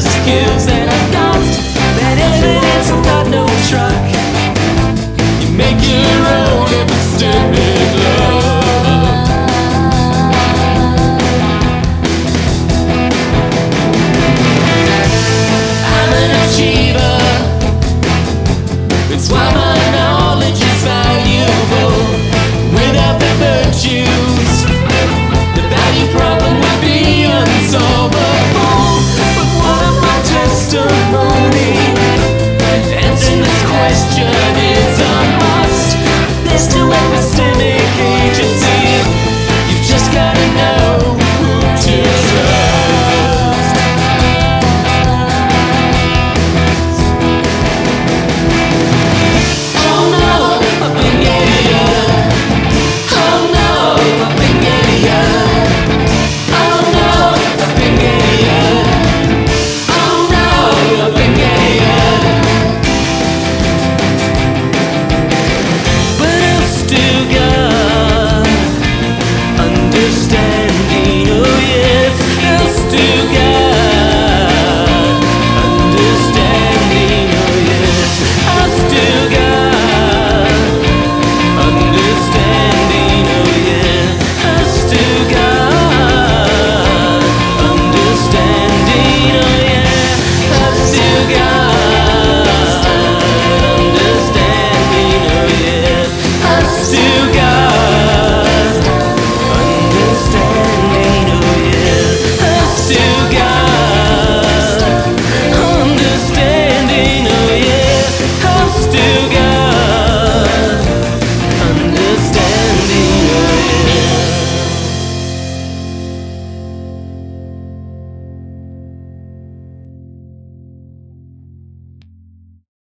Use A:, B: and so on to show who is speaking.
A: skills that I've got. That I've got no truck. You make your own every. understand.